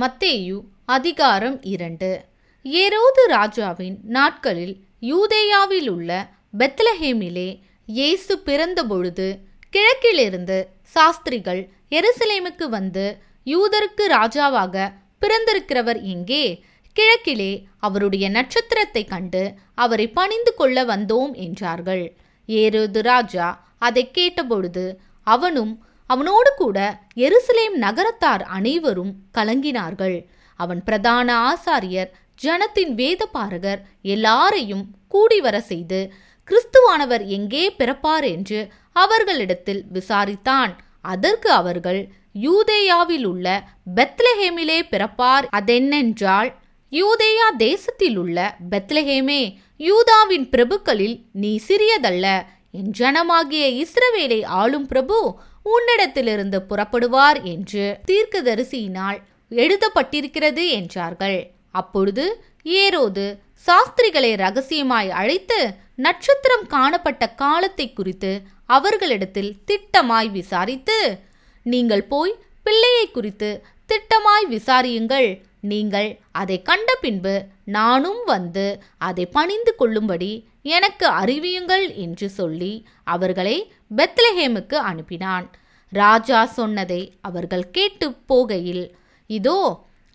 மத்தேயு அதிகாரம் இரண்டு. ஏரோது ராஜாவின் நாட்களில் யூதேயாவில் உள்ள பெத்லஹேமிலே இயேசு பிறந்தபொழுது கிழக்கிலிருந்து சாஸ்திரிகள் எருசலேமுக்கு வந்து யூதருக்கு ராஜாவாக பிறந்திருக்கிறவர் எங்கே? கிழக்கிலே அவருடைய நட்சத்திரத்தை கண்டு அவரை பணிந்து கொள்ள வந்தோம் என்றார்கள். ஏரோது ராஜா அதை கேட்டபொழுது அவனும் அவனோடு கூட எருசலேம் நகரத்தார் அனைவரும் கலங்கினார்கள். அவன் பிரதான ஆசாரியர் ஜனத்தின் வேதபாரகர் எல்லாரையும் கூடி வர செய்து கிறிஸ்துவானவர் எங்கே பிறப்பார்? என்று அவர்களிடத்தில் விசாரித்தான். அதற்கு அவர்கள் யூதேயாவில் உள்ள பெத்லஹேமிலே பிறப்பார் அதென்னென்றால் யூதேயா தேசத்தில் உள்ள பெத்லஹேமே யூதாவின் பிரபுக்களில் நீ சிறியதல்ல. என் ஜனமாகிய இஸ்ரவேலை ஆளும் பிரபு உன்னிடத்திலிருந்து புறப்படுவார் என்று தீர்க்கதரிசியினால் எழுதப்பட்டிருக்கிறது என்றார்கள். அப்பொழுது ஏரோது சாஸ்திரிகளை ரகசியமாய் அழைத்து நட்சத்திரம் காணப்பட்ட காலத்தை குறித்து அவர்களிடத்தில் திட்டமாய் விசாரித்து நீங்கள் போய் பிள்ளையை குறித்து திட்டமாய் விசாரியுங்கள். நீங்கள் அதை கண்ட பின்பு நானும் வந்து அதை பணிந்து கொள்ளும்படி எனக்கு அறிவியுங்கள் என்று சொல்லி அவர்களை பெத்லஹேமுக்கு அனுப்பினான். ராஜா சொன்னதை அவர்கள் கேட்டு போகையில் இதோ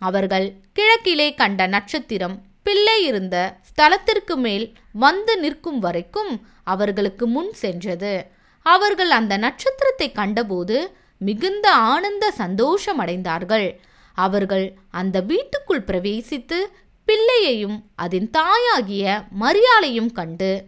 அவர்கள் கிழக்கிலே கண்ட நட்சத்திரம் பிள்ளை இருந்த ஸ்தலத்திற்கு மேல் வந்து நிற்கும் வரைக்கும் அவர்களுக்கு முன் சென்றது. அவர்கள் அந்த நட்சத்திரத்தை கண்டபோது மிகுந்த ஆனந்த சந்தோஷமடைந்தார்கள் அவர்கள் அந்த வீட்டுக்குள் பிரவேசித்து பிள்ளையையும் அதன் தாயாகிய மரியாளையும் கண்டு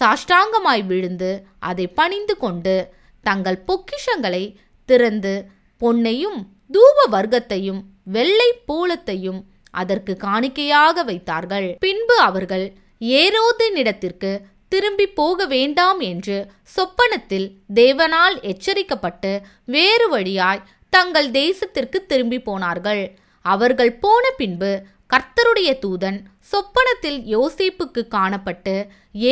சாஷ்டாங்கமாய் விழுந்து அதை பணிந்து கொண்டு தங்கள் பொக்கிஷங்களை திறந்து பொன்னையும் தூப வர்க்கத்தையும் வெள்ளை பூலத்தையும் அதற்கு காணிக்கையாக வைத்தார்கள். பின்பு அவர்கள் ஏரோதினிடத்திற்கு திரும்பி போக வேண்டாம் என்று சொப்பனத்தில் தேவனால் எச்சரிக்கப்பட்டு வேறு வழியாய் தங்கள் தேசத்திற்கு திரும்பி போனார்கள். அவர்கள் போன பின்பு கர்த்தருடைய தூதன் சொப்பனத்தில் யோசேப்புக்கு காணப்பட்டு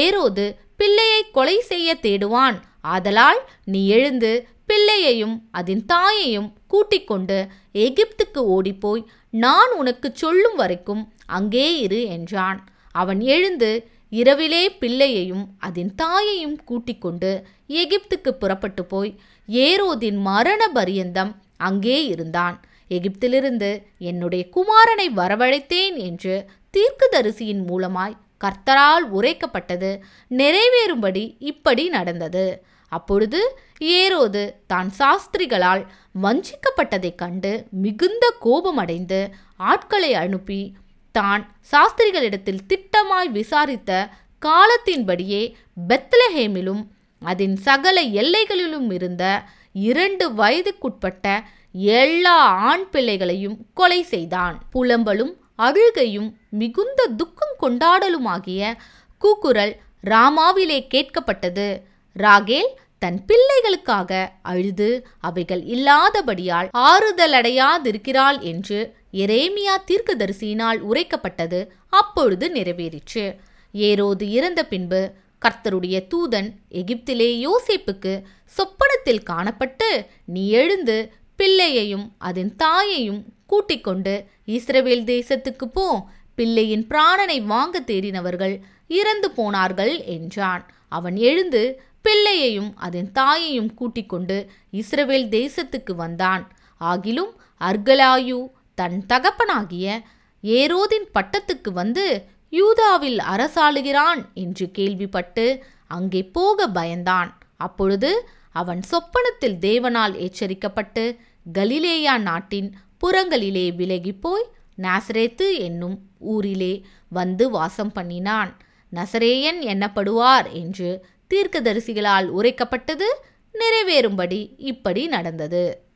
ஏரோது பிள்ளையை கொலை செய்ய தேடுவான். ஆதலால் நீ எழுந்து பிள்ளையையும் அதன் தாயையும் கூட்டிக் கொண்டு எகிப்துக்கு ஓடிப்போய் நான் உனக்கு சொல்லும் வரைக்கும் அங்கே இரு என்றான். அவன் எழுந்து இரவிலே பிள்ளையையும் அதன் தாயையும் கூட்டிக் கொண்டு எகிப்துக்கு புறப்பட்டு போய் ஏரோதின் மரண பரியந்தம் அங்கே இருந்தான். எகிப்திலிருந்து என்னுடைய குமாரனை வரவழைத்தேன் என்று தீர்க்குதரிசியின் மூலமாய் கர்த்தரால் உரைக்கப்பட்டது. நிறைவேறும்படி இப்படி நடந்தது. அப்பொழுது ஏரோது தான் சாஸ்திரிகளால் வஞ்சிக்கப்பட்டதைக் கண்டு மிகுந்த கோபமடைந்து ஆட்களை அனுப்பி தான் சாஸ்திரிகளிடத்தில் திட்டமாய் விசாரித்த காலத்தின்படியே பெத்லஹேமிலும் அதன் சகல எல்லைகளிலும் இருந்த இரண்டு வயதுக்குட்பட்ட எல்லா ஆண் பிள்ளைகளையும் கொலை செய்தான். புலம்பலும் அழுகையும் மிகுந்த துக்கம் கொண்டாடலுமாகிய கூக்குரல் ராமாவிலே கேட்கப்பட்டது. ராகேல் தன் பிள்ளைகளுக்காக அழுது அவைகள் இல்லாதபடியால் ஆறுதலடையாதிருக்கிறாள் என்று எரேமியா தீர்க்கதரிசியினால் உரைக்கப்பட்டது அப்பொழுது நிறைவேறிற்று. ஏரோது இறந்த பின்பு கர்த்தருடைய தூதன் எகிப்திலே யோசேப்புக்கு சொப்பனத்தில் காணப்பட்டு நீ எழுந்து பிள்ளையையும் அதன் தாயையும் கூட்டிக் கொண்டு இஸ்ரவேல் தேசத்துக்கு போ. பிள்ளையின் பிராணனை வாங்க தேடினவர்கள் இறந்து போனார்கள் என்றான். அவன் எழுந்து பிள்ளையையும் அதன் தாயையும் கூட்டிக் கொண்டு இஸ்ரவேல் தேசத்துக்கு வந்தான். ஆகிலும் அர்கலாயு தன் தகப்பனாகிய ஏரோதின் பட்டத்துக்கு வந்து யூதாவில் அரசாளுகிறான் என்று கேள்விப்பட்டு அங்கே போக பயந்தான். அப்பொழுது அவன் சொப்பனத்தில் தேவனால் எச்சரிக்கப்பட்டு கலிலேயா நாட்டின் புறங்களிலே விலகி போய் நாசரேத்து என்னும் ஊரிலே வந்து வாசம் பண்ணினான். நசரேயன் எண்ணப்படுவார் என்று தீர்க்கதரிசிகளால் உரைக்கப்பட்டது நிறைவேறும்படி இப்படி நடந்தது.